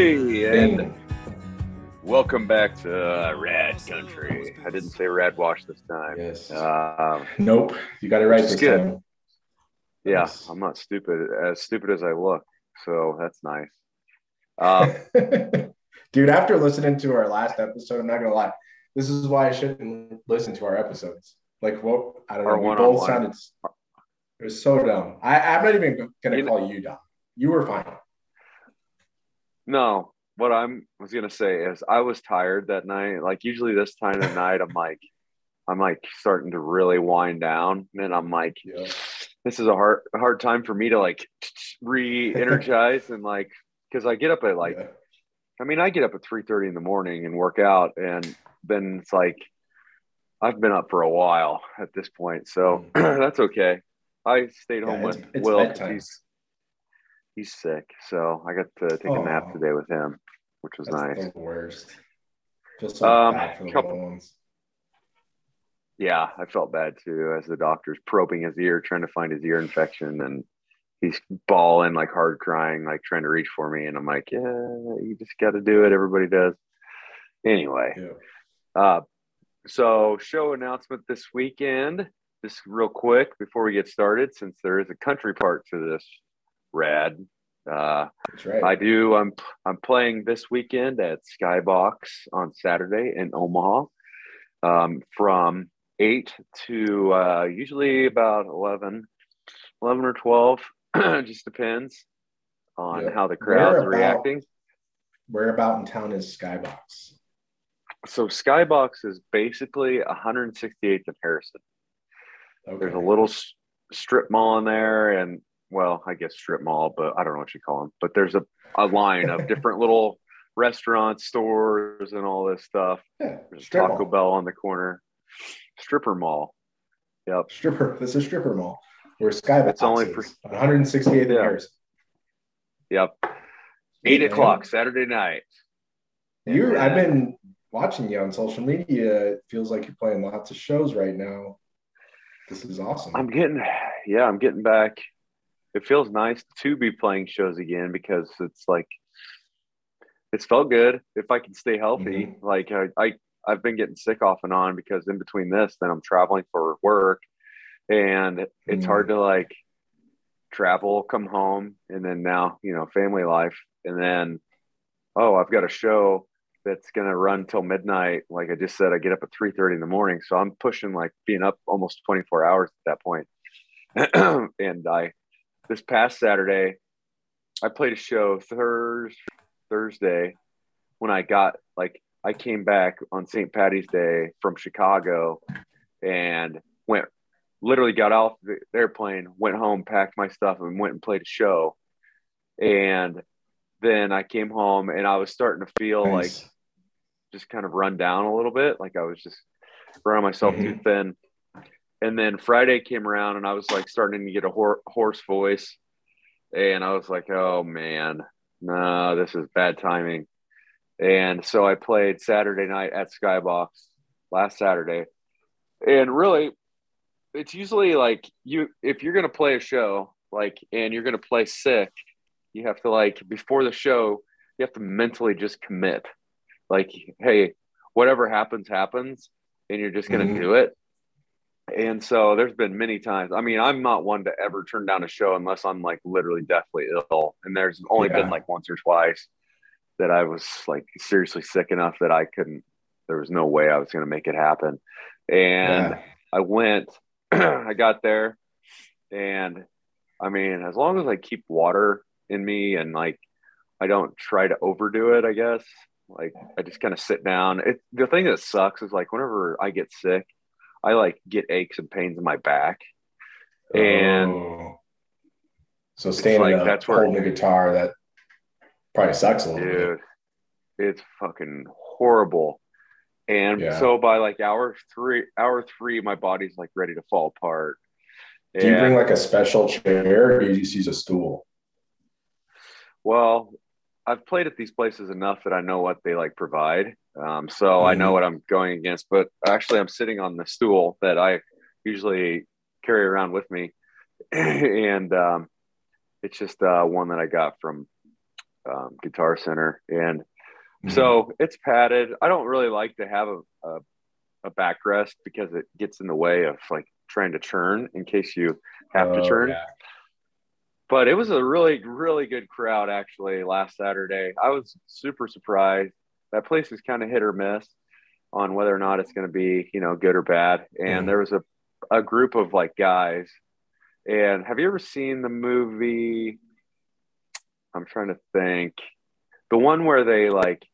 And welcome back to uh, Rad Country. I didn't say Rad Wash this time. Yes. Um, nope. You got it right this good. time. yeah. I'm not stupid, as stupid as I look. So that's nice. Um, Dude, after listening to our last episode, I'm not gonna lie. This is why I shouldn't listen to our episodes. Like what I don't know. We both sounded it was so dumb. I, I'm not even gonna call you dumb. You were fine. No, what I'm was gonna say is I was tired that night. Like usually this time of night, I'm like, I'm like starting to really wind down, and I'm like, Yeah. this is a hard hard time for me to like re-energize and like because I get up at like Yeah. I mean, I get up at three thirty in the morning and work out, and then it's like I've been up for a while at this point, so that's okay. I stayed home Mm. Yeah, it's- with it's Will. 'cause bedtime. He's he's sick, so I got to take a nap today with him, which was That's nice. the worst. Feel so Um, bad for the couple- ones. Yeah, I felt bad too as the doctor's probing his ear, trying to find his ear infection, and he's bawling like hard crying, like trying to reach for me, and I'm like, yeah, you just got to do it. Everybody does. Anyway, Yeah. Uh, so show announcement this weekend. Just real quick before we get started, since there is a country part to this rad. Uh, That's right. I do. I'm I'm playing this weekend at Skybox on Saturday in Omaha, um, from eight to uh, usually about 11, 11 or twelve. just depends on Yeah. how the crowd's Where about- reacting. Where about in town is Skybox? So Skybox is basically 168th and Harrison. Okay. There's a little strip mall in there, and well, I guess strip mall, but I don't know what you call them. But there's a, a line of different little restaurants, stores, and all this stuff. yeah, There's Taco mall. Bell on the corner, stripper mall. Yep. Stripper. This is stripper mall. Where Skybox It's only for- 168th and Yeah. Harrison. Yep. Eight Man. o'clock Saturday night. You, And uh, I've been watching you on social media. It feels like you're playing lots of shows right now. This is awesome. I'm getting, yeah, I'm getting back. It feels nice to be playing shows again because it's like, it's felt good if I can stay healthy. Mhm. Like I, I, I've been getting sick off and on because in between this, then I'm traveling for work, and it's Mm. hard to like travel, come home, and then now you know family life, and then oh, I've got a show that's gonna run till midnight. Like I just said, I get up at three thirty in the morning, so I'm pushing like being up almost twenty four hours at that and I this past Saturday, I played a show Thurs Thursday when I got like I came back on St. Patty's Day from Chicago and went literally got off the airplane, went home, packed my stuff, and went and played a show. And then I came home and I was starting to feel like just kind of run down a little bit. Like I was just running myself too mm-hmm. thin. And then Friday came around and I was like starting to get a hor- hoarse voice. And I was like, oh man, no, this is bad timing. And so I played Saturday night at Skybox last Saturday. And really, it's usually like you, if you're going to play a show, like, and you're going to play sick, you have to like, before the show, you have to mentally just commit like hey whatever happens happens and you're just going to Mhm. do it and so there's been many times i mean i'm not one to ever turn down a show unless i'm like literally deathly ill and there's only Yeah. been like once or twice that i was like seriously sick enough that i couldn't there was no way i was going to make it happen and Yeah. I went, I got there, and I mean, as long as I keep water in me and like I don't try to overdo it, I guess. Like I just kind of sit down. It the thing that sucks is like whenever I get sick, I like get aches and pains in my back. And Oh. so standing like, up, that's where- holding the guitar, that probably sucks a little bit. it's fucking horrible. And Yeah. so by like hour three, hour three, my body's like ready to fall apart. Do you bring like a special chair or do you just use a stool? Well, I've played at these places enough that I know what they like provide. Um, so I know Mhm. what I'm going against. But actually, I'm sitting on the stool that I usually carry around with me, and um, it's just uh, one that I got from um, Guitar Center, and mm-hmm. so it's padded. I don't really like to have a, a a backrest because it gets in the way of like trying to churn in case you have oh, to churn. Yeah. But it was a really, really good crowd actually last Saturday. I was super surprised. That place is kind of hit or miss on whether or not it's going to be, you know, good or bad. And mm. there was a, a group of like guys. And have you ever seen the movie? I'm trying to think. The one where they like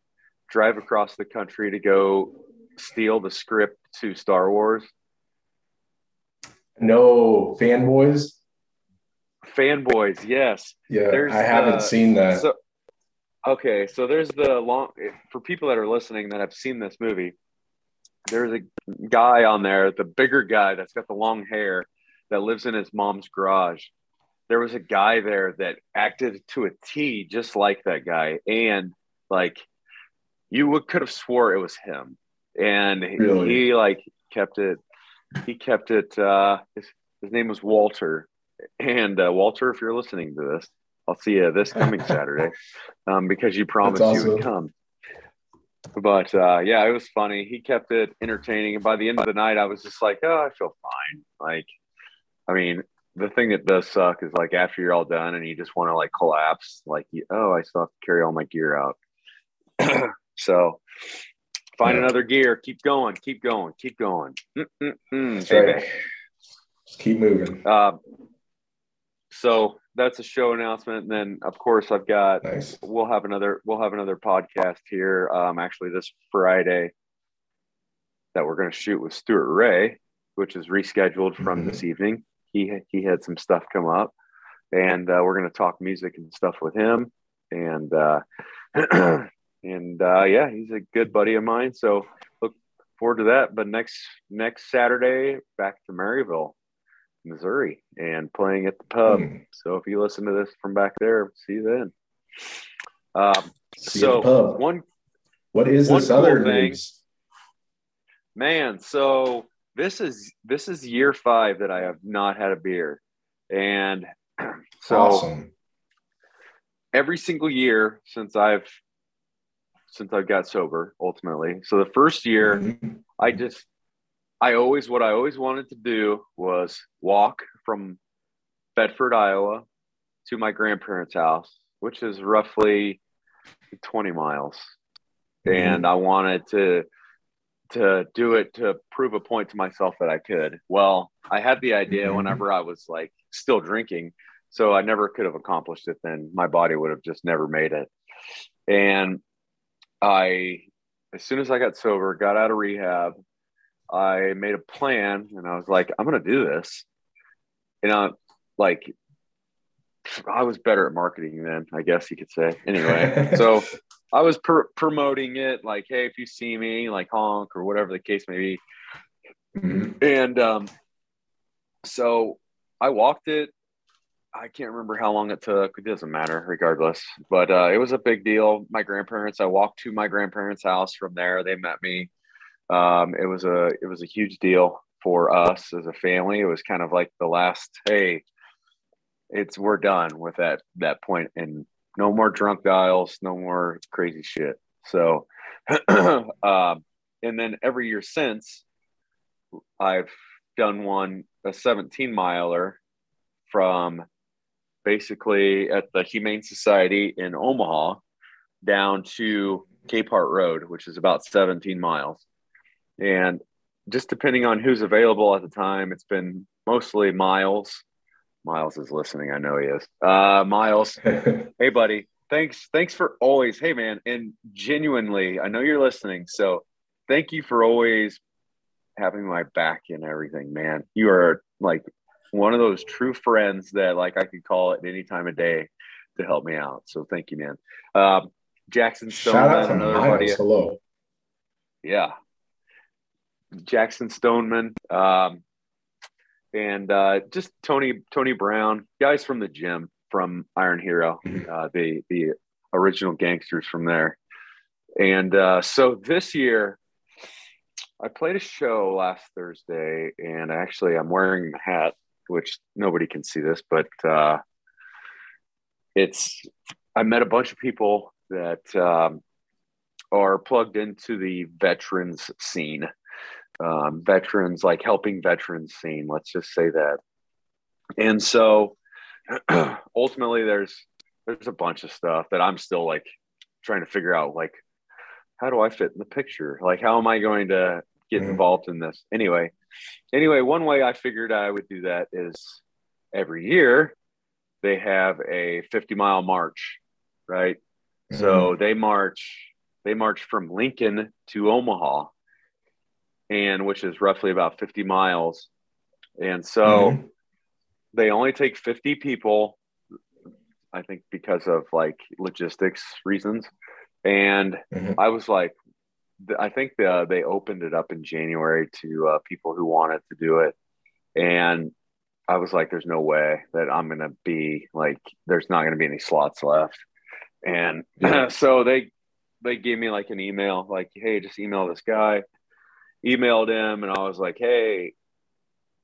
drive across the country to go steal the script to Star Wars? No, fanboys. Fanboys, yes. Yeah, there's I haven't seen that. So, okay, so there's the long for people that are listening that have seen this movie. There's a guy on there, the bigger guy that's got the long hair that lives in his mom's garage. There was a guy there that acted to a T just like that guy, and like you would could have swore it was him and really? he, like kept it. He kept it. Uh, his, his name was Walter, and uh, Walter, if you're listening to this, I'll see you this coming Saturday, um, because you promised awesome. you would come. But uh, yeah, it was funny. He kept it entertaining, and by the end of the night, I was just like, "Oh, I feel fine." Like, I mean, the thing that does suck is like after you're all done and you just want to like collapse, like, oh, I still have to carry all my gear out. so Find yeah. another gear. Keep going. Keep going. Keep going. Right. Just keep moving. Uh, so that's a show announcement. And then, of course, I've got. Nice. We'll have another. We'll have another podcast here. Um, actually, this Friday that we're going to shoot with Stuart Ray, which is rescheduled from mm-hmm. this evening. He he had some stuff come up, and uh, we're going to talk music and stuff with him. And uh, and uh, yeah, he's a good buddy of mine. So look forward to that. But next next Saturday, back to Maryville, Missouri, and playing at the pub. Mm. So if you listen to this from back there, see you then. Um, see so one, what is this other thing, news? Man, so this is this is year five that I have not had a beer, and so awesome. every single year since I've since I've got sober ultimately. So the first year, mm-hmm. I just, I always, what I always wanted to do was walk from Bedford, Iowa to my grandparents' house, which is roughly 20 miles. Mm-hmm. And I wanted to, to do it to prove a point to myself that I could. Well, I had the idea mm-hmm. whenever I was like still drinking. So I never could have accomplished it then. My body would have just never made it. And I, as soon as I got sober, got out of rehab, I made a plan and I was like, I'm going to do this. And I, like, I was better at marketing then, I guess you could say. Anyway, so I was pr- promoting it like, hey, if you see me, like honk or whatever the case may be. Mm-hmm. And um, so I walked it I can't remember how long it took. It doesn't matter, regardless. But uh, it was a big deal. My grandparents. I walked to my grandparents' house. From there, they met me. Um, it was a it was a huge deal for us as a family. It was kind of like the last. Hey, it's we're done with that that point, and no more drunk dials, no more crazy shit. So, um, and then every year since, I've done one a 17 miler from basically at the Humane Society in Omaha down to Capehart Road, which is about 17 miles. And just depending on who's available at the time, it's been mostly Miles. Miles is listening. I know he is. Uh, Miles, hey, buddy. Thanks. Thanks for always. Hey, man. And genuinely, I know you're listening. So thank you for always having my back and everything, man. You are like one of those true friends that like I could call at any time of day to help me out. So thank you, man. Um, Jackson Stoneman, another buddy. Hello. Yeah. Jackson Stoneman. Um, and uh, just Tony Tony Brown, guys from the gym from Iron Hero, mm-hmm. uh, the the original gangsters from there. And uh, so this year, I played a show last Thursday, and actually I'm wearing a hat which nobody can see this, but uh, it's I met a bunch of people that um, are plugged into the veterans scene, um, veterans like helping veterans scene. Let's just say that. And so, ultimately, there's there's a bunch of stuff that I'm still like trying to figure out. Like, how do I fit in the picture? Like, how am I going to get mm-hmm. involved in this? Anyway, anyway, one way I figured I would do that is every year they have a 50 mile march, right? Mm-hmm. So they march they march from Lincoln to Omaha, and which is roughly about 50 miles. And so mm-hmm. they only take 50 people, I think because of like logistics reasons. And mm-hmm. I was like, I think the, they opened it up in January to uh, people who wanted to do it. And I was like, there's no way that I'm going to be like, there's not going to be any slots left. And yeah. so they, they gave me like an email, like, Hey, just email this guy, emailed him. And I was like, Hey,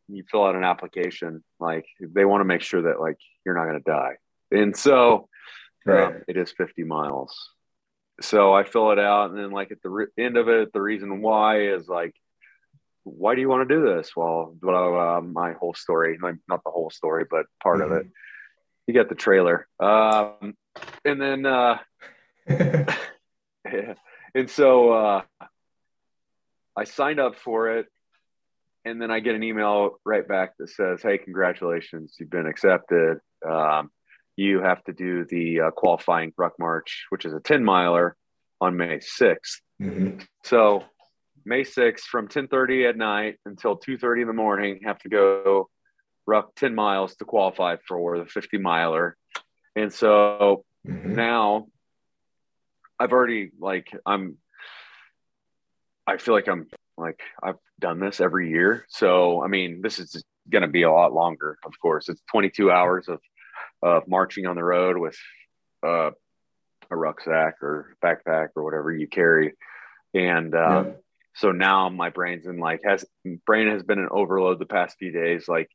you fill out an application. Like they want to make sure that like, you're not going to die. And so right. um, it is 50 miles. So I fill it out. And then like at the re- end of it, the reason why is like, why do you want to do this? Well, uh, my whole story, not the whole story, but part mm-hmm. of it. Mm-hmm. You got the trailer. Um, and then, uh, yeah. and so uh, I signed up for it. And then I get an email right back that says, Hey, congratulations, you've been accepted. Um, you have to do the uh, qualifying ruck march, which is a 10 miler on May 6th. Mm-hmm. So May 6th from 10:30 at night until 2:30 in the morning have to go ruck 10 miles to qualify for the 50 miler. And so mm-hmm. now I've already like I'm I feel like I'm like I've done this every year. So I mean, this is going to be a lot longer, of course. It's 22 hours of of marching on the road with uh, a rucksack or backpack or whatever you carry. And um, yeah so now my brain's in like has brain has been an overload the past few days like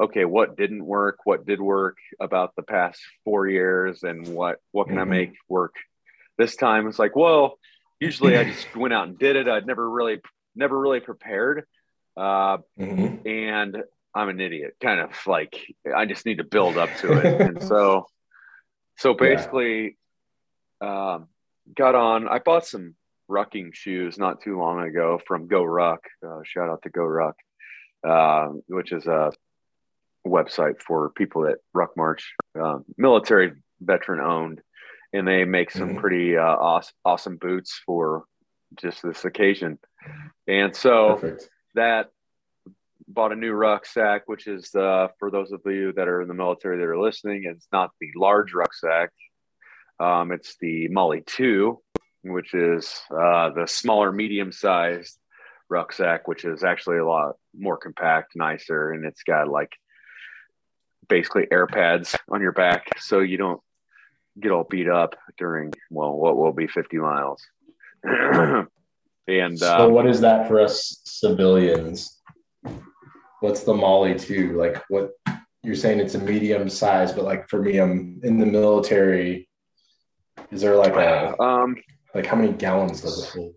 okay what didn't work what did work about the past four years and what what can mm-hmm. i make work this time it's like well usually i just went out and did it i'd never really never really prepared uh, mm-hmm. and i'm an idiot kind of like i just need to build up to it and so so basically yeah. um, got on i bought some rucking shoes not too long ago from GORUCK. Uh, shout out to GORUCK, uh, which is a website for people that ruck march, uh, military veteran owned, and they make some mm-hmm. pretty uh, awesome, awesome boots for just this occasion. And so Perfect. that bought a new rucksack, which is uh, for those of you that are in the military that are listening. It's not the large rucksack. Um, it's the MOLLE 2, which is uh, the smaller, medium sized rucksack, which is actually a lot more compact, nicer, and it's got like basically air pads on your back so you don't get all beat up during well what will be 50 miles and so um, what is that for us civilians what's the MOLLE 2 like what you're saying it's a medium size but like for me i'm in the military is there like a um like how many gallons does it hold?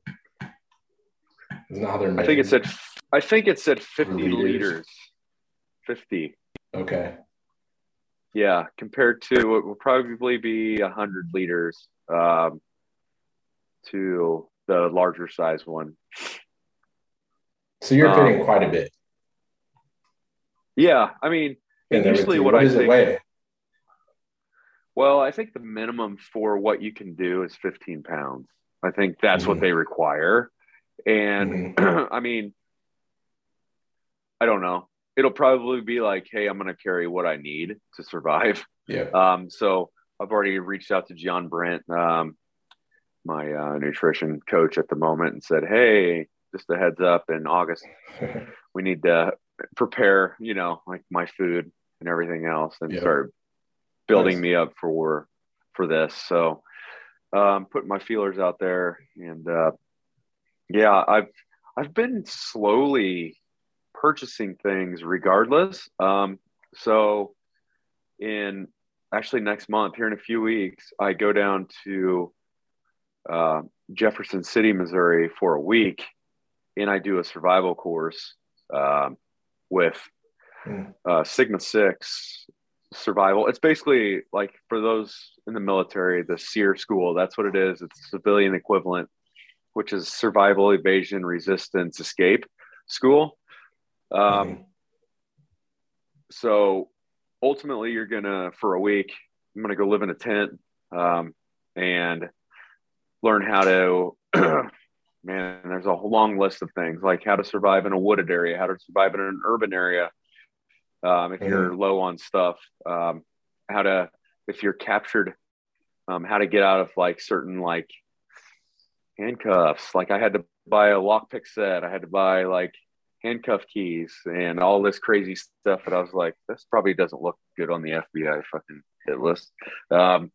Isn't how they're I think it said I think it said 50 liters. liters. 50. Okay. Yeah, compared to it will probably be 100 liters um, to the larger size one. So you're fitting um, quite a bit. Yeah, I mean, usually what, what I think. Well, I think the minimum for what you can do is 15 pounds. I think that's mm-hmm. what they require. And mm-hmm. I mean, I don't know. It'll probably be like, hey, I'm going to carry what I need to survive. Yeah. Um, so I've already reached out to John Brent, um, my uh, nutrition coach at the moment, and said, hey, just a heads up in August, we need to prepare, you know, like my food and everything else and start building nice. me up for for this. So um, putting my feelers out there, and uh, yeah, I've I've been slowly purchasing things regardless. Um, so in actually next month here in a few weeks, I go down to uh, Jefferson City, Missouri for a week, and I do a survival course um, with Mm. uh, Sigma Six survival. It's basically like for those in the military, the SERE school. That's what it is. It's civilian equivalent, which is survival, evasion, resistance, escape school. Um, Mhm. so ultimately you're gonna for a week i'm gonna go live in a tent um, and learn how to man there's a whole long list of things like how to survive in a wooded area how to survive in an urban area um, if you're low on stuff um, how to if you're captured um, how to get out of like certain like handcuffs. Like i had to buy a lockpick set. I had to buy like handcuff keys and all this crazy stuff. And I was like, this probably doesn't look good on the FBI fucking hit list. Um,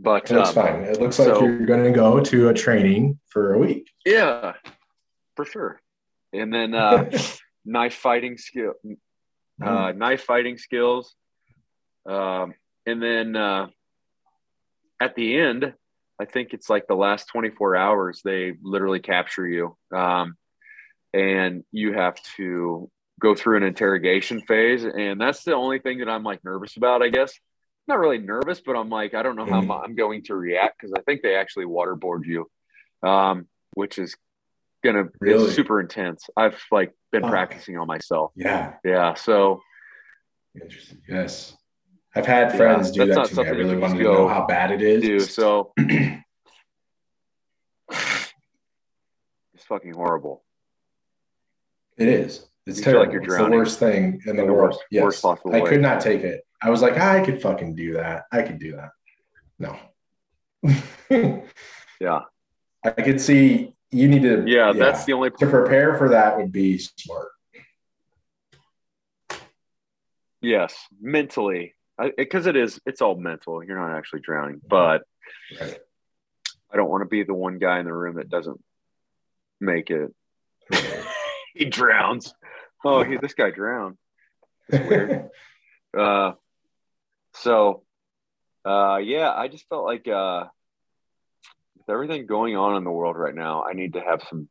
but It looks um, fine. It looks like you're going to go to a training for a week. yeah, for sure. And then uh, knife fighting skill, uh, knife fighting skills. Um, and then uh, at the end, I think it's like the last 24 hours, they literally capture you. Um, and you have to go through an interrogation phase. And that's the only thing that I'm like nervous about, I guess. Not really nervous, but I'm like, I don't know how Mhm. I'm going to react because I think they actually waterboard you, um, which is gonna Really? it's super intense. I've like been Fuck. practicing on myself. Yeah. Yeah. So Interesting. Yes. I've had Yeah, friends do that's that not to me. I really wanted to know how bad it is. do so it's fucking horrible. It is. It's You feel like terrible. you're it's the worst thing in the in the world. worst- yes. worst possible I way. could not take it. I was like, I could fucking do that. I could do that. No. Yeah. I could see you need to. Yeah, that's the only to prepare for that would be smart. yes, mentally. Because it is it's all mental. You're not actually drowning. But Right. I don't want to be the one guy in the room that doesn't make it. he drowns. Oh, he, this guy drowned. It's weird. uh, so, uh, yeah, I just felt like uh, with everything going on in the world right now, I need to have some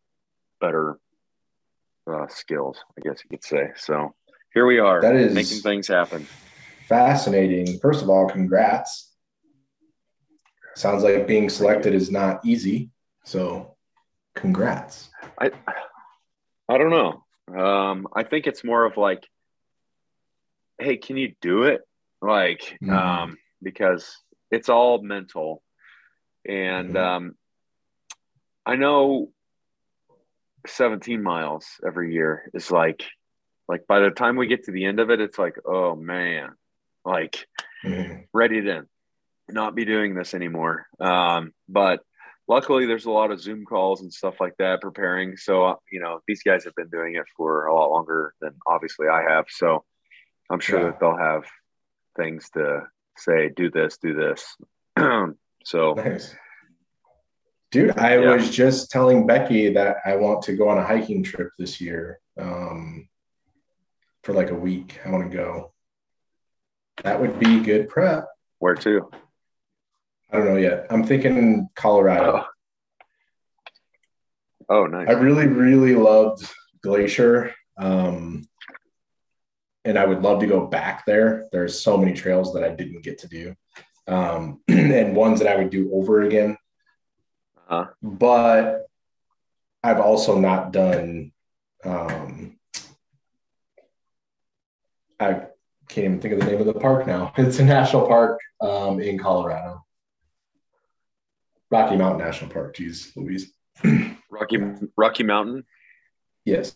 better uh, skills, I guess you could say. So here we are, That is- making things happen. Fascinating. First of all, congrats. Sounds like being selected is not easy. So, congrats. I, I don't know. Um, I think it's more of like, hey, can you do it? Like, Mhm. um, because it's all mental, and Mhm. um, I know 17 miles every year is like, like by the time we get to the end of it, it's like, oh man, like Mhm. ready to not be doing this anymore. Um, but luckily, there's a lot of Zoom calls and stuff like that preparing. So, uh, you know, these guys have been doing it for a lot longer than obviously I have. So I'm sure Yeah. that they'll have things to say, do this, do this. so, Nice. Dude, I Yeah. was just telling Becky that I want to go on a hiking trip this year um, for like a week. I want to go. That would be good prep. where to? I don't know yet. I'm thinking Colorado. Oh, oh nice. I really, really loved Glacier. Um, and I would love to go back there. There's so many trails that I didn't get to do. Um, and ones that I would do over again. Uh, But I've also not done um I can't even think of the name of the park now. It's a national park um, in Colorado. Rocky Mountain National Park. Geez, Louise. Rocky, Rocky Mountain. Yes.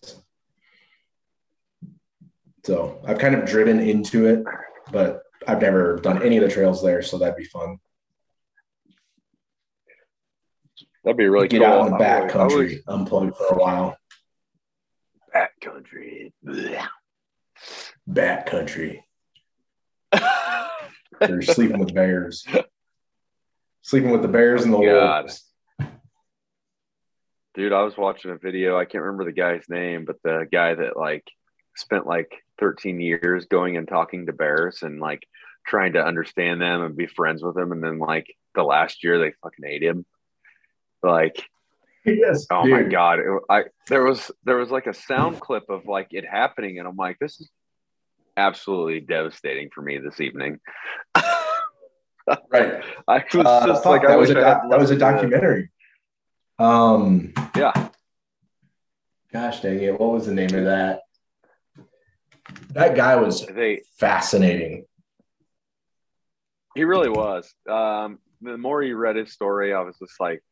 So I've kind of driven into it, but I've never done any of the trails there, so that'd be fun. That'd be really Get cool. out in the back would- I would- country, unplugged for a while. back country. Blech. Back country. They're sleeping with bears. Sleeping with the bears and the oh, God. wolves. Dude, I was watching a video. I can't remember the guy's name, but the guy that like spent like 13 years going and talking to bears and like trying to understand them and be friends with them. And then like the last year they fucking ate him. Like, yes. oh dude. my God. It, I, there was, there was like a sound clip of like it happening. And I'm like, this is absolutely devastating for me this evening. Right. I was Uh, just like, I that was a I had doc- that was a documentary. Um, Yeah. gosh dang it, what was the name of that? That guy was They, fascinating. He really was. Um, the more you read his story, I was just like,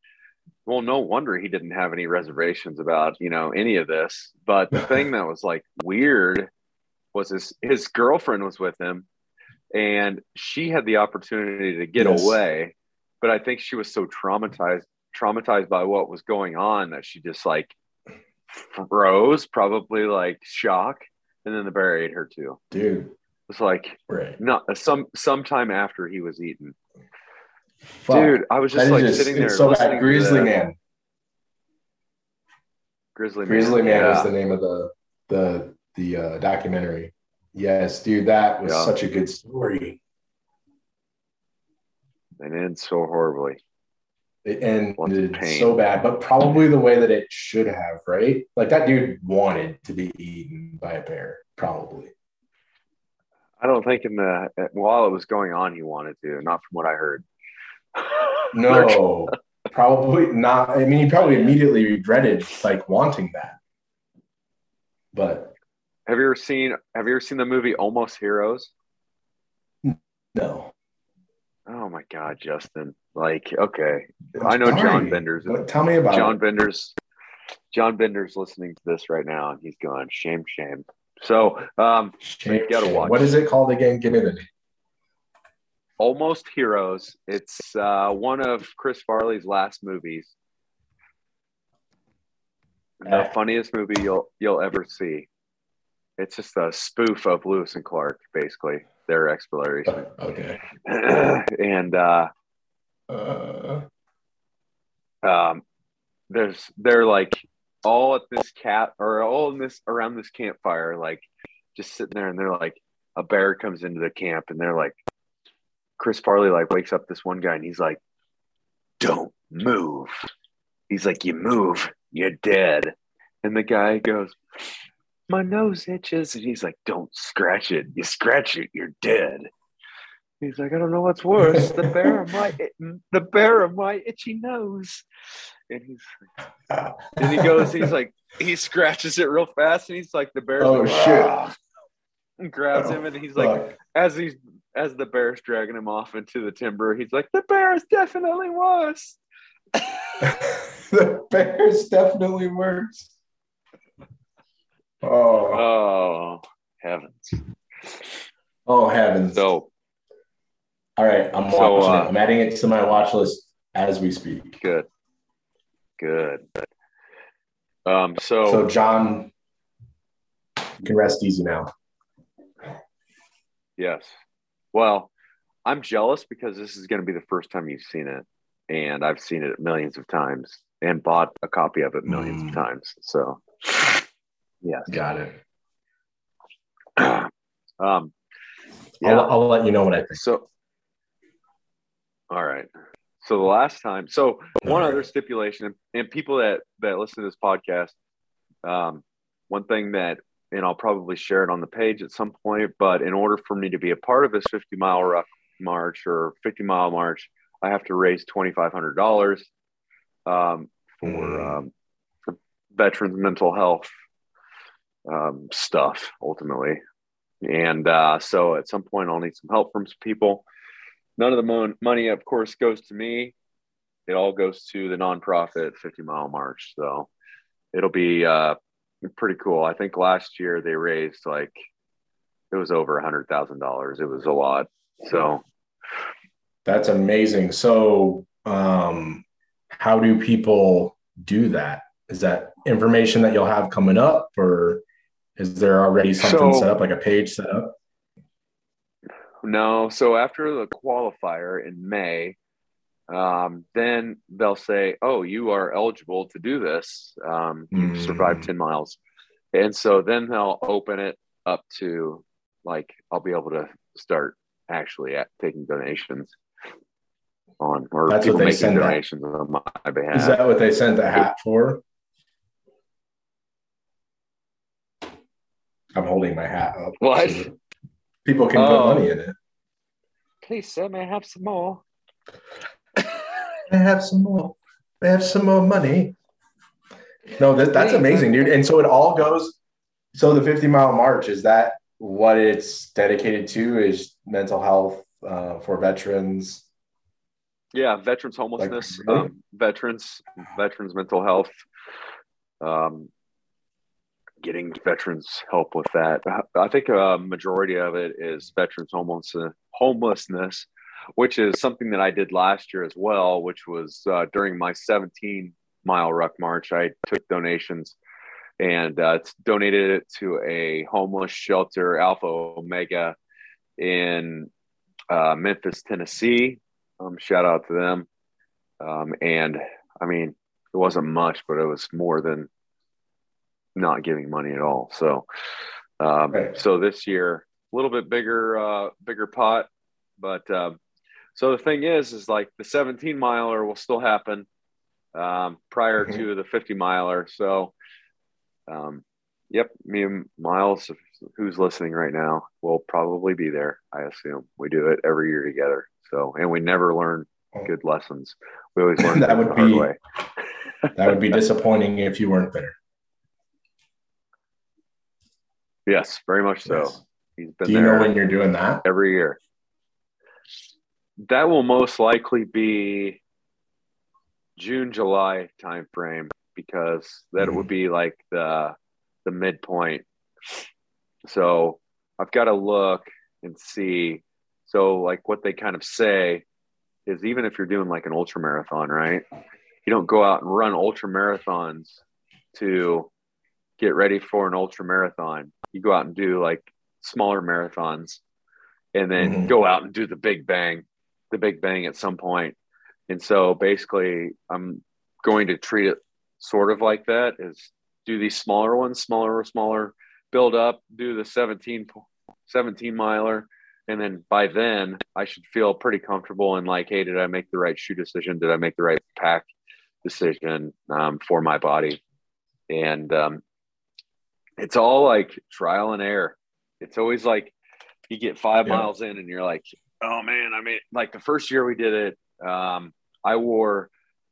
well, no wonder he didn't have any reservations about, you know, any of this. But the thing that was like weird was his his girlfriend was with him and she had the opportunity to get Yes. away. But I think she was so traumatized, traumatized by what was going on that she just like froze, probably like shock. And then the bear ate her too. Dude, It's like right. no some sometime after he was eaten. Fuck. Dude, I was just like just- sitting there. so bad. Grizzly Man. Grizzly Man. Grizzly Man yeah. is the name of the the the uh, documentary. Yes, dude, that was Yeah. such a good story. and it ends so horribly. It ended Lots of pain. so bad, but probably the way that it should have, right? Like that dude wanted to be eaten by a bear, probably. I don't think in the while it was going on, he wanted to. Not from what I heard. No, probably not. I mean, he probably immediately regretted like wanting that. But have you ever seen Have you ever seen the movie Almost Heroes? no. Oh my God, Justin! Like, okay, I know Sorry. John Bender's. What- Tell me about John it. Bender's. John Bender's listening to this right now, and he's going, "Shame, shame." So, um, Shame, you gotta shame. watch. What is it called again? Give me the name. Almost Heroes. It's uh, one of Chris Farley's last movies. The Eh. funniest movie you'll you'll ever see. It's just a spoof of Lewis and Clark, basically their exploration. Okay. and uh, Uh, um, there's they're like all at this cat or all in this around this campfire, like just sitting there, and they're like a bear comes into the camp, and they're like Chris Farley like wakes up this one guy, and he's like, "Don't move." He's like, "You move, you're dead." And the guy goes, "My nose itches," and he's like, "Don't scratch it. You scratch it, you're dead." He's like, "I don't know what's worse, the bear of my the bear or my itchy nose." And he's and he goes, he's like, he scratches it real fast, and he's like, the bear's Oh, like, shit. "Ah," and grabs him, and he's like, fuck. as he's as the bear's dragging him off into the timber, he's like, the bear is definitely worse. the bears definitely works. Oh, Oh heavens! oh heavens! So All right, I'm So, watching uh, it. I'm adding it to my watch list as we speak. good, good. Um, so, So, John, you can rest easy now. yes, well, I'm jealous because this is going to be the first time you've seen it, and I've seen it millions of times and bought a copy of it millions Mm. of times. So, yes. Got it. um, I'll, yeah. I'll let you know what I think. So, all right. So the last time, so one other stipulation, and, and people that that listen to this podcast, um, one thing that, and I'll probably share it on the page at some point, but in order for me to be a part of this 50 mile ruck march or 50 mile march, I have to raise $2,500 um, for Mm. um, for veterans mental health um, stuff ultimately. And uh, so at some point, I'll need some help from some people. None of the mon- money, of course, goes to me. It all goes to the nonprofit 50 Mile March. So it'll be uh, pretty cool. I think last year they raised like it was over a hundred thousand dollars. It was a lot. So That's amazing. So, um, how do people do that? Is that information that you'll have coming up, or is there already something So- set up, like a page set up? No. So after the qualifier in May, um, then they'll say, "Oh, you are eligible to do this. Um, you've Mm. survived ten miles," and so then they'll open it up to like I'll be able to start actually at taking donations on or That's people what they making send that- donations on my behalf. Is that what they sent the hat for? I'm holding my hat up. What? so people can Oh. put money in it. Please, sir, may I have some more? I have some more. I have some more money. No, that, that's amazing, dude. And so it all goes. So the 50 mile march is that what it's dedicated to? Is mental health uh, for veterans? Yeah, veterans homelessness, really? um, veterans, veterans mental health, um, getting veterans help with that. I think a majority of it is veterans homeless, homelessness, which is something that I did last year as well, which was uh, during my 17 mile ruck march. I took donations and uh, donated it to a homeless shelter, Alpha Omega, in uh, Memphis, Tennessee. Um, shout out to them. Um, and I mean, it wasn't much, but it was more than not giving money at all. So, um, Right. so this year, a little bit bigger, uh, bigger pot. But um, so the thing is, is like the 17 miler will still happen um, prior Mhm. to the 50 miler. So, um, yep, me and Miles, who's listening right now, will probably be there. I assume we do it every year together. So, and we never learn good lessons. We always learn That would the hard be- way. That would be disappointing if you weren't there. Yes, very much so. Yes. He's been Do you there know when you're doing that? every year. That will most likely be June, July timeframe because that Mhm. would be like the the midpoint. So I've got to look and see. So like what they kind of say is even if you're doing like an ultra marathon, right? You don't go out and run ultra marathons to get ready for an ultra marathon. You go out and do like smaller marathons and then Mhm. go out and do the big bang, the big bang at some point. And so basically, I'm going to treat it sort of like that is do these smaller ones, smaller, or smaller, build up, do the 17, 17 miler. And then by then, I should feel pretty comfortable and like, hey, did I make the right shoe decision? Did I make the right pack decision um, for my body? And um, it's all like trial and error. It's always like you get five Yeah. miles in and you're like, oh man, I mean, like the first year we did it, um, I wore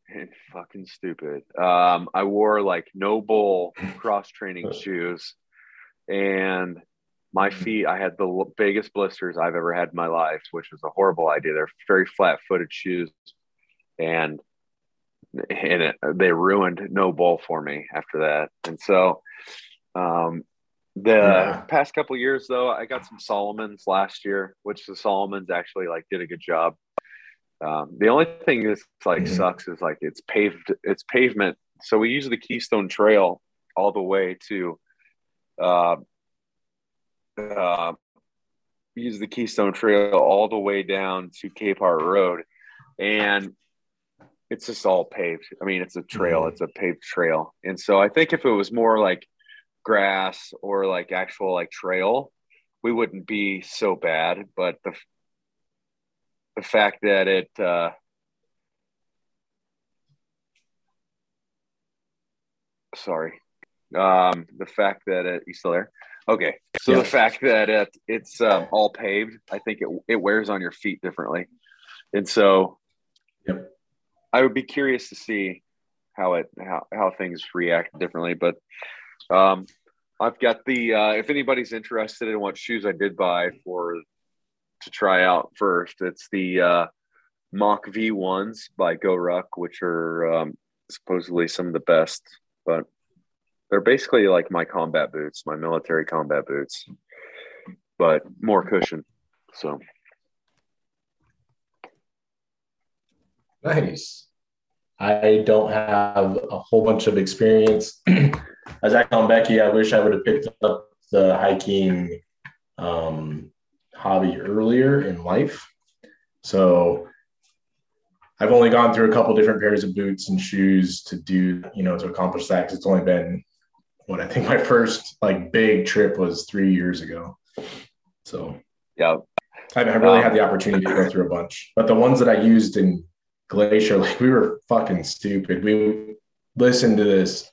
fucking stupid. Um, I wore like NOBULL cross training shoes, and my feet. I had the l- biggest blisters I've ever had in my life, which was a horrible idea. They're very flat footed shoes, and and it, they ruined NOBULL for me after that. And so, um, the Yeah. past couple years though, I got some Salomons last year, which the Salomons actually like did a good job. Um, the only thing that's like Mhm. sucks is like it's paved, it's pavement. So we use the Keystone Trail all the way to, uh, uh, use the Keystone Trail all the way down to Capehart Road, and it's just all paved. I mean, it's a trail, Mhm. it's a paved trail, and so I think if it was more like grass or like actual like trail, we wouldn't be so bad. But the the fact that it uh, sorry, um, the fact that it you still there? Okay, so Yeah. the fact that it it's um, all paved, I think it it wears on your feet differently, and so Yep. I would be curious to see how it how how things react differently, but um, I've got the uh, if anybody's interested in what shoes I did buy for to try out first, it's the uh, MACV-1s by GORUCK, which are um, supposedly some of the best, but they're basically like my combat boots, my military combat boots, but more cushion. So Nice. I don't have a whole bunch of experience. As I tell Becky, I wish I would have picked up the hiking um, hobby earlier in life. So I've only gone through a couple different pairs of boots and shoes to do, you know, to accomplish that. Because it's only been what I think my first like big trip was three years ago. So yeah, I haven't really um, had the opportunity to go through a bunch, but the ones that I used in Glacier, like we were fucking stupid. We listened to this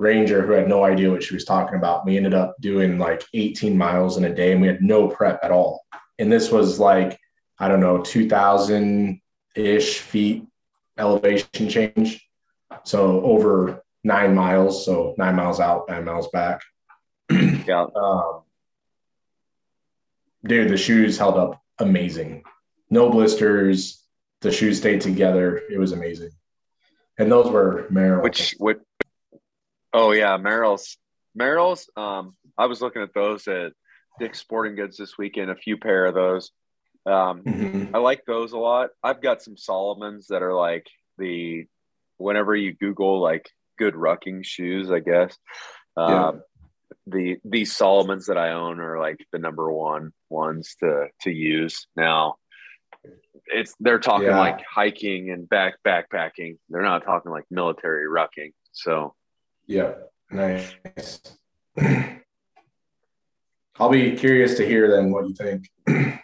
ranger who had no idea what she was talking about. We ended up doing like 18 miles in a day and we had no prep at all. And this was like, I don't know, 2000 ish feet elevation change. So over nine miles. So nine miles out, nine miles back. yeah. Um, dude, the shoes held up amazing. No blisters. The shoes stayed together. It was amazing. And those were Merrell. Which what oh yeah, Merrell's Merrell's um I was looking at those at Dick's Sporting Goods this weekend, a few pair of those. Um mm-hmm. I like those a lot. I've got some Salomons that are like the whenever you Google like good rucking shoes, I guess. Um yeah the these Salomons that I own are like the number one ones to to use now. It's they're talking yeah. like hiking and back backpacking. They're not talking like military rucking. So yeah, nice. I'll be curious to hear then what you think.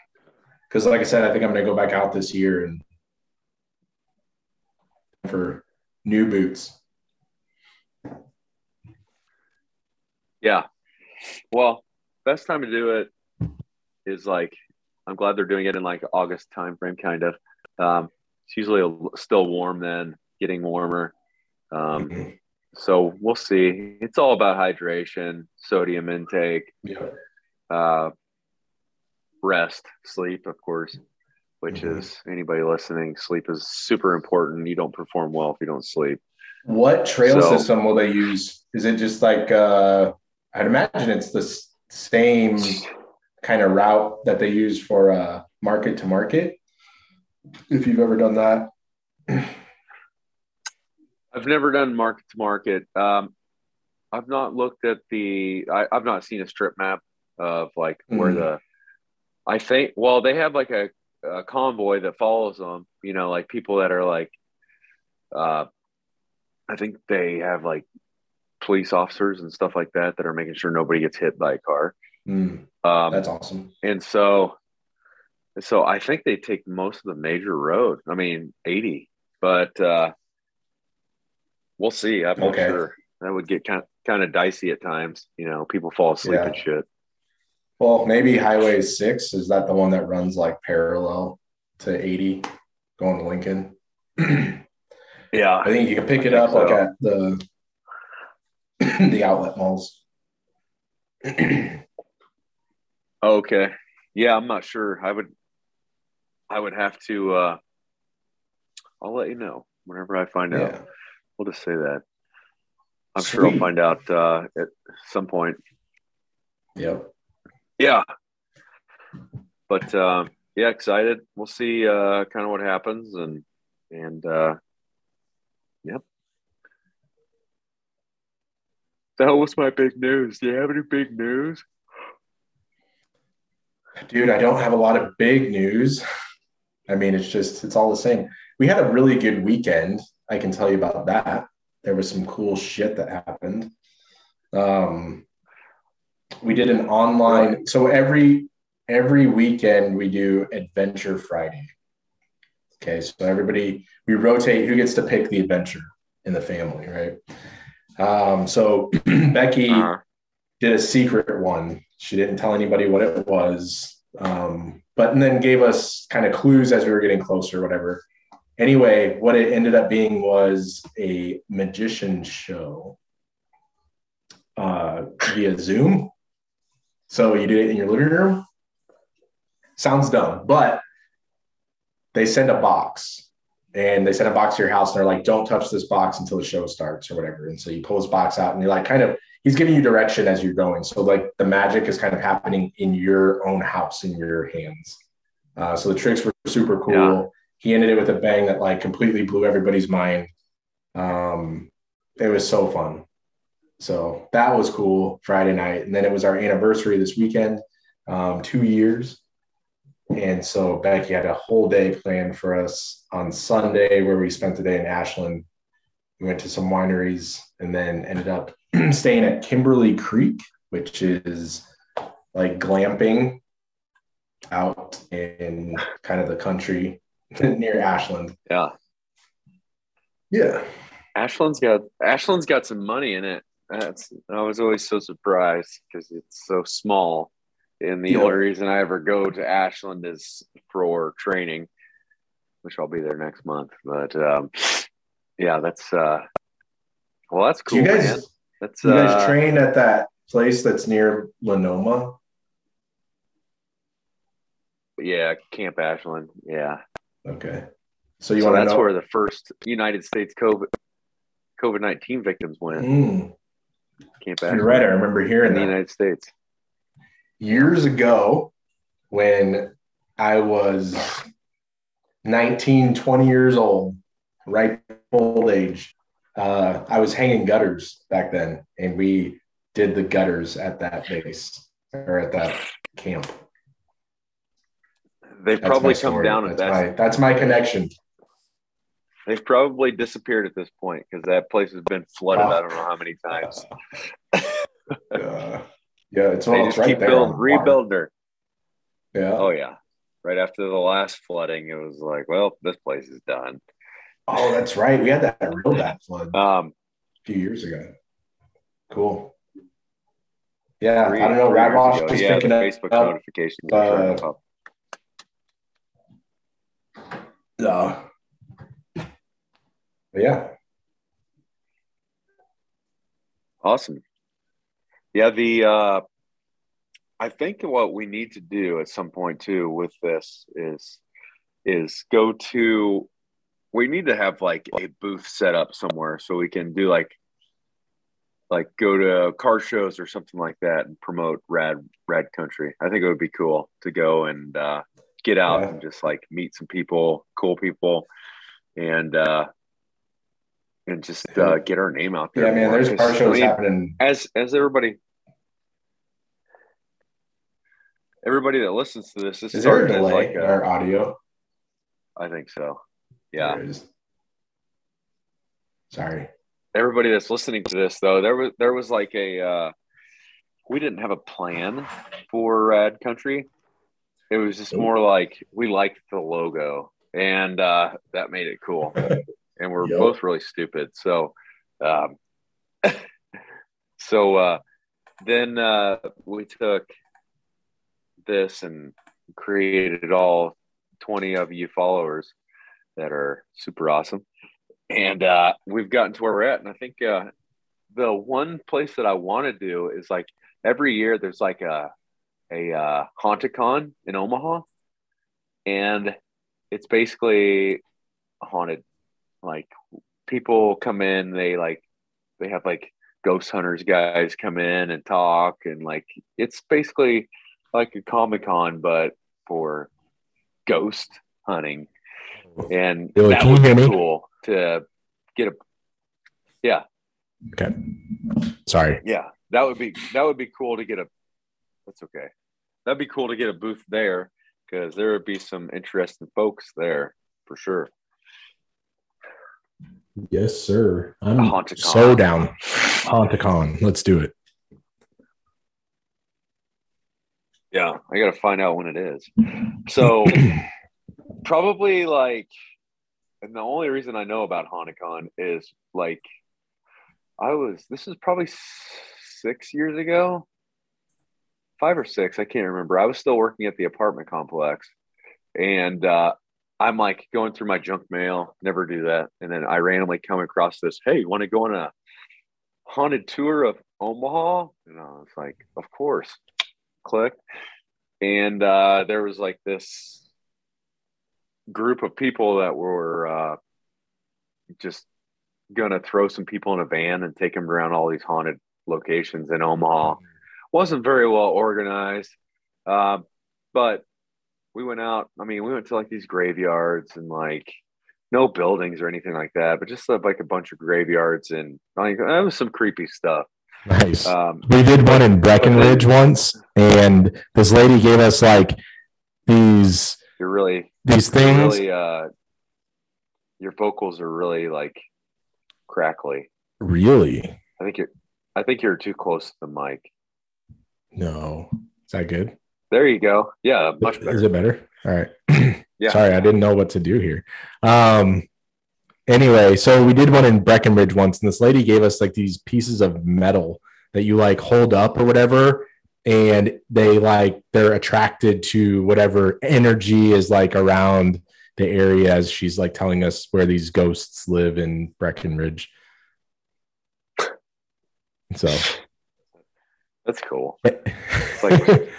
Because, like I said, I think I'm going to go back out this year and for new boots. Yeah. Well, best time to do it is like I'm glad they're doing it in like August timeframe, kind of. Um, it's usually still warm then, getting warmer. Um, mm-hmm. So we'll see. It's all about hydration, sodium intake, yeah. uh, rest, sleep, of course. Which mm-hmm. is anybody listening, sleep is super important. You don't perform well if you don't sleep. What trail so, system will they use? Is it just like uh, I'd imagine it's the same kind of route that they use for uh, market to market. If you've ever done that, I've never done market to market. Um, I've not looked at the. I, have not seen a strip map of like where mm. the. I think well they have like a, a convoy that follows them. You know, like people that are like. Uh, I think they have like police officers and stuff like that that are making sure nobody gets hit by a car. Mm, um, that's awesome. And so, so I think they take most of the major road. I mean, 80, but uh, we'll see. I'm not okay. sure. That would get kind of, kind of dicey at times. You know, people fall asleep yeah. and shit. Well, maybe Highway 6 is that the one that runs like parallel to 80 going to Lincoln? yeah. I think you can pick it up so. like at the the outlet malls. okay. Yeah, I'm not sure. I would I would have to uh I'll let you know whenever I find yeah. out. We'll just say that. I'm Sweet. sure I'll find out uh at some point. Yep. Yeah. But uh, yeah, excited. We'll see uh kind of what happens and and uh yep that was my big news. Do you have any big news? Dude, I don't have a lot of big news. I mean, it's just, it's all the same. We had a really good weekend. I can tell you about that. There was some cool shit that happened. Um, we did an online, so every every weekend we do Adventure Friday. Okay, so everybody we rotate who gets to pick the adventure in the family, right? Um, so Becky uh-huh. did a secret one. She didn't tell anybody what it was, um, but and then gave us kind of clues as we were getting closer, whatever. Anyway, what it ended up being was a magician show uh, via Zoom. So you did it in your living room. Sounds dumb, but they send a box and they send a box to your house and they're like, don't touch this box until the show starts or whatever. And so you pull this box out and you're like, kind of, he's giving you direction as you're going. So like the magic is kind of happening in your own house in your hands. Uh, so the tricks were super cool. Yeah. He ended it with a bang that like completely blew everybody's mind. Um, it was so fun. So that was cool Friday night. And then it was our anniversary this weekend, um, two years. And so Becky had a whole day planned for us on Sunday where we spent the day in Ashland. We went to some wineries and then ended up staying at Kimberly Creek, which is like glamping. out in kind of the country near Ashland. Yeah. Yeah. Ashland's got Ashland's got some money in it. That's I was always so surprised because it's so small. And the Yeah. only reason I ever go to Ashland is for training, which I'll be there next month. But um, yeah, that's uh, well, that's Do cool, you guys, man. That's you guys uh, train at that place that's near Lenoma? yeah, Camp Ashland. Yeah, Okay. So you so want that's know? where the first United States COVID COVID nineteen victims went. Mm, Camp you're right. I remember hearing in the. United States. years ago when I was 19, 20 years old, right old age. Uh, I was hanging gutters back then, and we did the gutters at that base or at that camp. They've That's probably come story. down at That's that. my, that's my connection. They've probably disappeared at this point because that place has been flooded. I don't know how many times. Uh, yeah, it's they just right keep there. rebuilding her. Yeah. Oh yeah. Right after the last flooding, it was like, well, this place is done. Oh, that's right. We had that real bad flood a Um, few years ago. Cool. Yeah, three- I don't know. Radloff ago. is yeah, picking up. Facebook notifications. uh, But yeah. Awesome. Yeah, the uh I think what we need to do at some point too with this is is go to we need to have like a booth set up somewhere so we can do like like go to car shows or something like that and promote rad rad country. I think it would be cool to go and uh get out Yeah. and just like meet some people, cool people and uh and just uh, get our name out there. Yeah, man, There's car I mean, happening. as as everybody everybody that listens to this, this Is there a delay like in a, our audio? I think so. Yeah. Sorry. Everybody that's listening to this though, there was there was like a uh we didn't have a plan for Rad Country. It was just more like we liked the logo and uh that made it cool. And we're Yep. both really stupid. So um so uh then uh we took this and created all 20 of you followers that are super awesome and uh we've gotten to where we're at and i think uh the one place that i want to do is like every year there's like a a uh haunticon in omaha and it's basically haunted like people come in they like they have like ghost hunters guys come in and talk and like it's basically like a comic con but for ghost hunting and Billy, that would be cool to get a yeah. Okay. Sorry. yeah that would be that would be cool to get a that's okay that'd be cool to get a booth there because there would be some interesting folks there for sure Yes, sir. I'm Haunticon. so down. Haunticon. Let's do it. Yeah, I got to find out when it is. So probably like, and the only reason I know about Haunticon is like, I was. This is probably six years ago, five or six. I can't remember. I was still working at the apartment complex, and uh, I'm like going through my junk mail. Never do that. And then I randomly come across this. Hey, you want to go on a haunted tour of Omaha? And I was like, of course. Click and uh, there was like this group of people that were uh, just gonna throw some people in a van and take them around all these haunted locations in Omaha. Wasn't very well organized, uh, but we went out. I mean, we went to like these graveyards and like no buildings or anything like that, but just uh, like a bunch of graveyards and like that was some creepy stuff. Nice. Um, we did one in Breckenridge once, and this lady gave us like these you're really these things. really uh your vocals are really like crackly Really? i think you're i think you're too close to the mic No. Is that good? There you go. Yeah, much Is it better? All right. Yeah. Sorry, I didn't know what to do here. Um, anyway, so we did one in Breckenridge once, and this lady gave us like these pieces of metal that you like hold up or whatever, and they like they're attracted to whatever energy is like around the area as she's like telling us where these ghosts live in Breckenridge. So That's cool. like, like-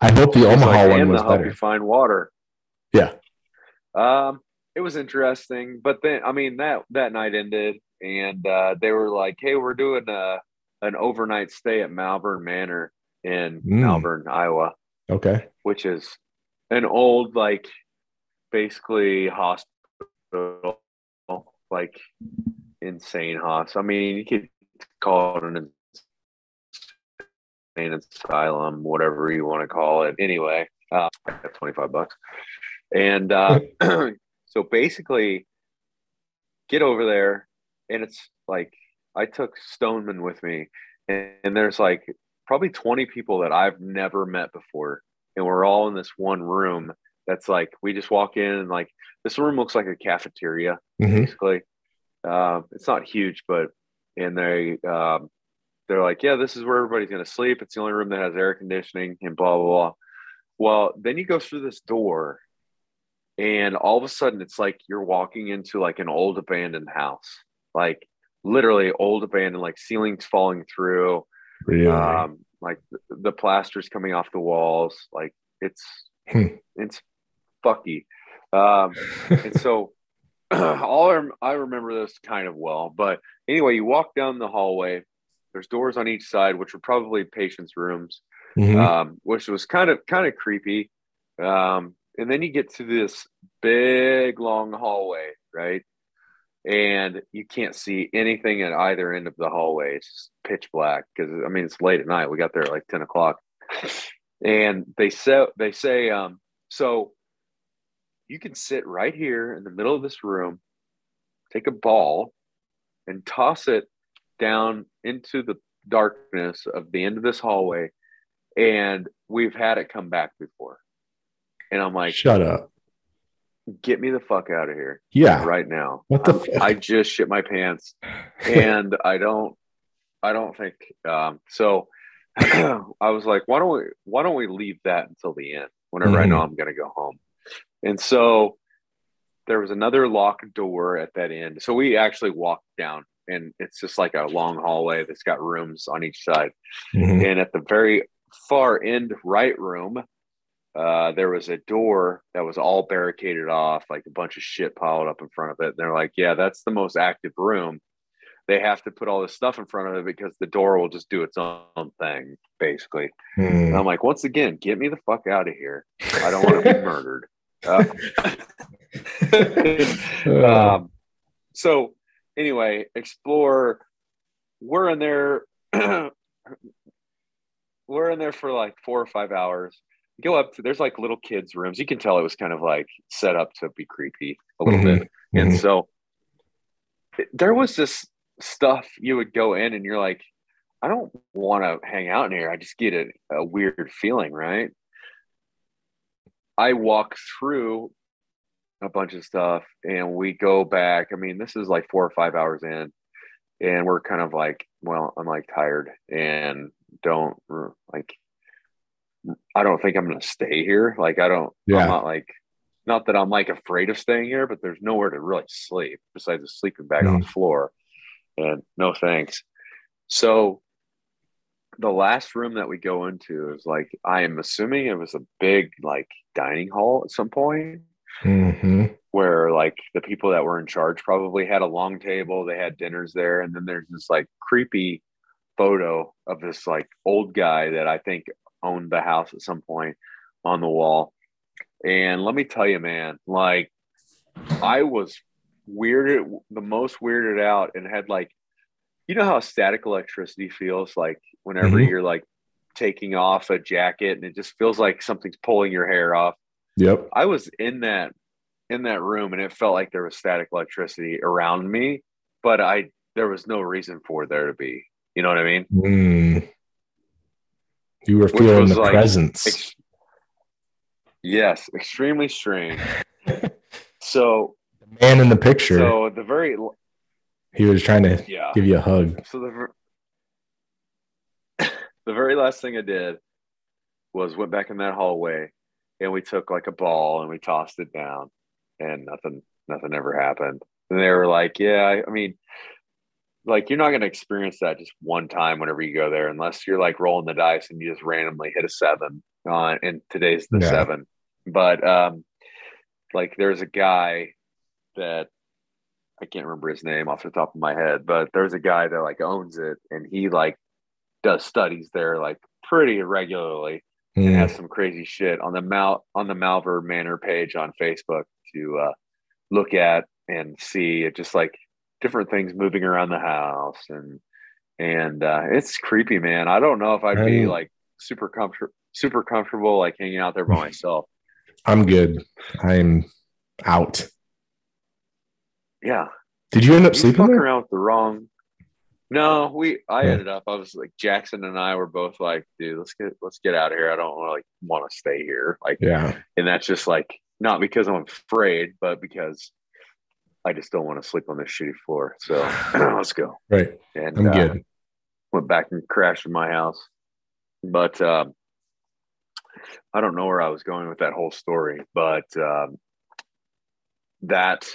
I hope the Omaha like, one was they'll help better. you find water. Yeah. Um, it was interesting, but then I mean that that night ended, and uh, they were like, "Hey, we're doing a an overnight stay at Malvern Manor in Mm. Malvern, Iowa, Okay. which is an old like basically hospital, like insane hospital. I mean, you could call it an asylum, whatever you want to call it. Anyway, uh, I got 25 bucks. And uh, so basically, get over there, and it's like I took Stoneman with me, and, and there's like probably 20 people that I've never met before. And we're all in this one room that's like, we just walk in, and like, this room looks like a cafeteria Mhm. basically. Um, it's not huge, but and they um, they're like, yeah, this is where everybody's gonna sleep. It's the only room that has air conditioning and blah blah blah. Well, then you go through this door, and all of a sudden it's like you're walking into like an old abandoned house, like literally old abandoned, like ceilings falling through, Really? um, like the, plaster's coming off the walls, like it's Hmm. it's fucky. Um, and so all I remember this kind of well but anyway you walk down the hallway there's doors on each side which were probably patients rooms Mhm. um, which was kind of kind of creepy. Um, and then you get to this big long hallway right? And you can't see anything at either end of the hallway. It's just pitch black because i mean it's late at night. We got there at like 10 o'clock. And they say they say um, so you can sit right here in the middle of this room, take a ball and toss it down into the darkness of the end of this hallway. And we've had it come back before. And I'm like, Shut up. get me the fuck out of here Yeah. right now. What the? I just shit my pants. And I don't I don't think um so I was like, why don't we why don't we leave that until the end whenever I Mhm. know I'm gonna go home. And so there was another locked door at that end. So we actually walked down and it's just like a long hallway that's got rooms on each side. Mhm. And at the very far end right room, uh, there was a door that was all barricaded off, like a bunch of shit piled up in front of it. And they're like, yeah, that's the most active room. They have to put all this stuff in front of it because the door will just do its own thing, basically. And Mhm. I'm like, once again, get me the fuck out of here. I don't want to be murdered. Uh, um, so anyway, explore. We're in there. we're in there for like four or five hours. Go up to there's like little kids' rooms. You can tell it was kind of like set up to be creepy a little Mhm. bit. And Mhm. so there was this stuff you would go in and you're like, I don't want to hang out in here. I just get a, a weird feeling, right? I walk through a bunch of stuff and we go back. I mean, this is like four or five hours in, and we're kind of like, well, I'm like tired and don't like, I don't think I'm going to stay here. Like, I don't, Yeah. I'm not like, not that I'm like afraid of staying here, but there's nowhere to really sleep besides a sleeping bag on the mm. floor. And no thanks. So the last room that we go into is like, I am assuming it was a big like dining hall at some point Mhm. where like the people that were in charge probably had a long table, they had dinners there, and then there's this like creepy photo of this like old guy that I think owned the house at some point on the wall. And let me tell you, man, like I was weirded the most weirded out and had like you know how static electricity feels like whenever Mhm. you're like taking off a jacket and it just feels like something's pulling your hair off. Yep. I was in that in that room and it felt like there was static electricity around me, but I there was no reason for there to be. You know what I mean? Mm. You were feeling the like presence. Ex- Yes, extremely strange. so the Man in the picture, so the very he was trying to yeah. give you a hug. So the ver- the very last thing I did was went back in that hallway and we took like a ball and we tossed it down and nothing nothing ever happened. And they were like, Yeah, I, mean, like you're not gonna experience that just one time whenever you go there unless you're like rolling the dice and you just randomly hit a seven on and today's the Yeah. seven. But um like there's a guy that I can't remember his name off the top of my head, but there's a guy that like owns it and he like does studies there like pretty regularly and Mm, has some crazy shit on the Mal on the Malvern Manor page on Facebook to uh, look at and see it just like different things moving around the house and and uh, it's creepy, man. I don't know if I'd be like super comfortable super comfortable like hanging out there by myself. I'm good. I'm out. Yeah, Did you end up you sleeping there? around with the wrong. No, we. I ended up. I was like Jackson and I were both like, dude, let's get let's get out of here. I don't like want to stay here. Like, Yeah. and that's just like not because I'm afraid, but because I just don't want to sleep on this shitty floor. So let's go. Right. And I'm uh, good. went back and crashed in my house. But um, I don't know where I was going with that whole story. But um, that,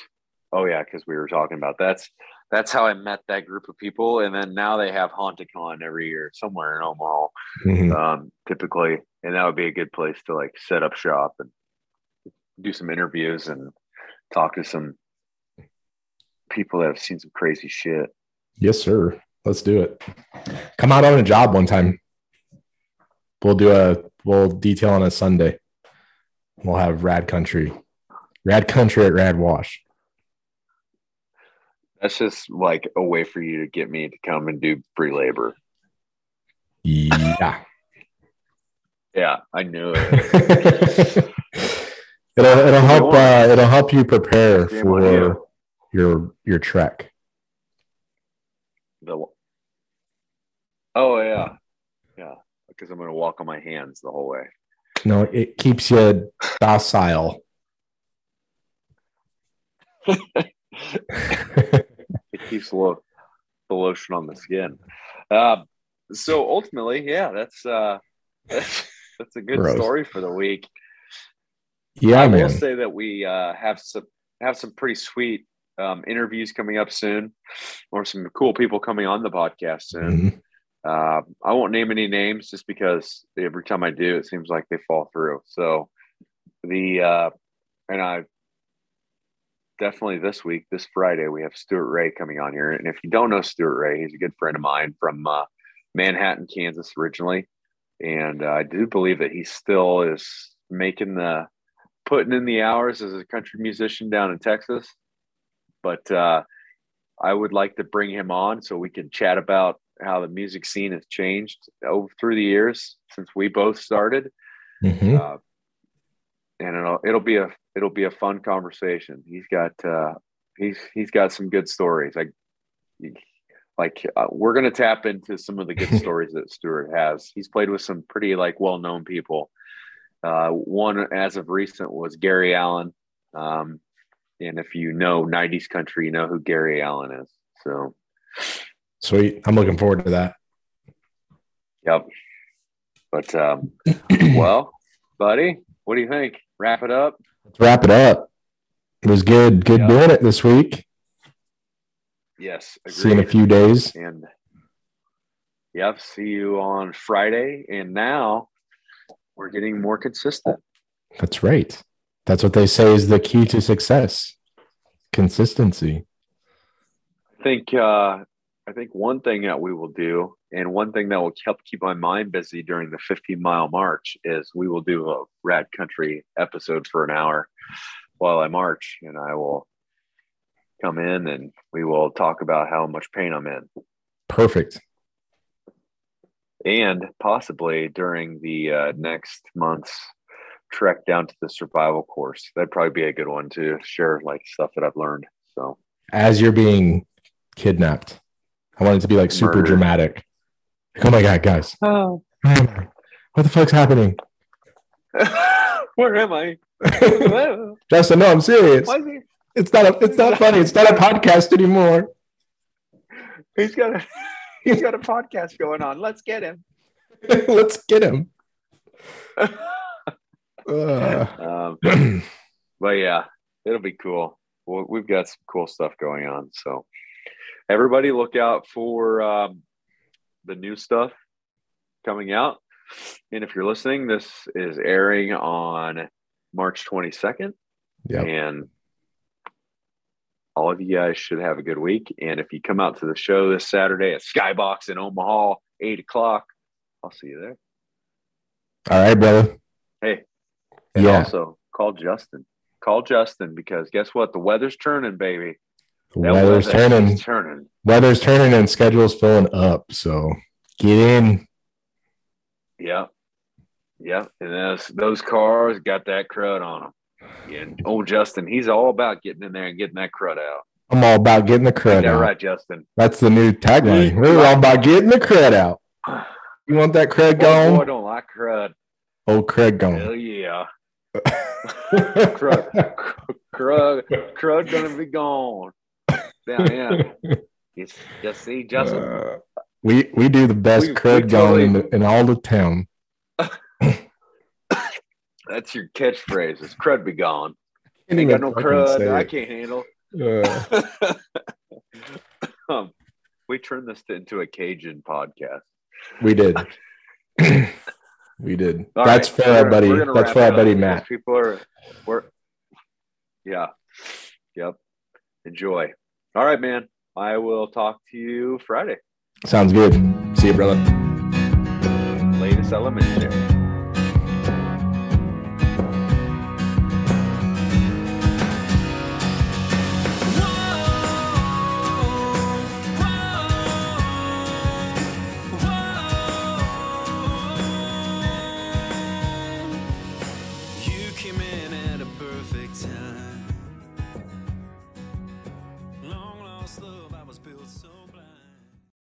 oh yeah, because we were talking about that's that's how I met that group of people, and then now they have HauntedCon every year somewhere in Omaha, Mhm. um, typically, and that would be a good place to like set up shop and do some interviews and talk to some people that have seen some crazy shit. Yes, sir. Let's do it. Come out on a job one time. We'll do a we'll detail on a Sunday. We'll have Rad Country. Rad Country at Rad Wash. That's just like a way for you to get me to come and do free labor. Yeah. Yeah, I knew it. it'll it'll help uh, it'll help you prepare on for you. your your trek. The- oh yeah, yeah. Because I'm gonna walk on my hands the whole way. No, it keeps you docile. Keeps the, the lotion on the skin. Um, so ultimately, yeah, that's uh, that's, that's a good Gross. story for the week. yeah, I man. will say that we uh, have some have some pretty sweet um, interviews coming up soon, or some cool people coming on the podcast soon. Mhm. Uh, I won't name any names just because every time I do, it seems like they fall through. So the uh, and I definitely this week, this Friday, we have Stuart Ray coming on here. And if you don't know Stuart Ray, he's a good friend of mine from uh, Manhattan, Kansas, originally, and uh, I do believe that he still is making the putting in the hours as a country musician down in Texas. But uh, I would like to bring him on so we can chat about how the music scene has changed over through the years since we both started. Mhm. Uh, and it'll it'll be a it'll be a fun conversation. He's got uh, he's he's got some good stories. Like like uh, we're gonna tap into some of the good stories that Stewart has. He's played with some pretty like well known people. Uh, one as of recent was Gary Allan. Um, and if you know '90s country, you know who Gary Allan is. So Sweet. I'm looking forward to that. Yep. But um, well, buddy, what do you think? Wrap it up. Let's wrap it up. It was good. Good Yeah. doing it this week. Yes. See you in a few days. And yep, see you on Friday. And now we're getting more consistent. That's right. That's what they say is the key to success. Consistency. I think uh, I think one thing that we will do, and one thing that will help keep my mind busy during the 15 mile march, is we will do a rad country episode for an hour while I march, and I will come in and we will talk about how much pain I'm in. Perfect. and possibly during the uh, next month's trek down to the survival course. That'd probably be a good one to share, like stuff that I've learned. So, As you're being kidnapped, I want it to be like super Murdered. dramatic. Like, oh my God, guys. oh, Where am I? What the fuck's happening? Where am I? Justin, no, I'm serious. Why is he? It's not a, it's not funny. It's not a podcast anymore. He's got a he's got a podcast going on. Let's get him. Let's get him. Uh, Um, but yeah, it'll be cool. Well, we've got some cool stuff going on. So everybody look out for um, the new stuff coming out. And if you're listening, this is airing on March 22nd. yeah. And all of you guys should have a good week. And if you come out to the show this Saturday at Skybox in Omaha, eight o'clock, I'll see you there. All right, brother. Hey, and Yeah. also call Justin. Call Justin because guess what? The weather's turning, baby. That weather's turning. turning. Weather's turning and schedule's filling up. So get in. Yeah. Yeah. And those those cars got that crud on them. And old Justin, he's all about getting in there and getting that crud out. I'm all about getting the crud out. right, Justin? That's the new tagline. We're all about getting the crud out. You want that crud Boy, boy, gone? don't like crud. Old crud gone. Hell yeah. crud, crud, crud gonna be gone. Here. Just, just see Justin. Uh, we we do the best We- we crud gone totally- in, in all the town. That's your catchphrase. It's crud be gone. Can't Ain't got no crud. I can't handle. Uh, um, we turned this into a Cajun podcast. we did. we did. All That's right, for our buddy. That's for our buddy Matt. People are, we're, yeah, yep. Enjoy. All right, man. I will talk to you Friday. Sounds good. See you, brother. Latest element share.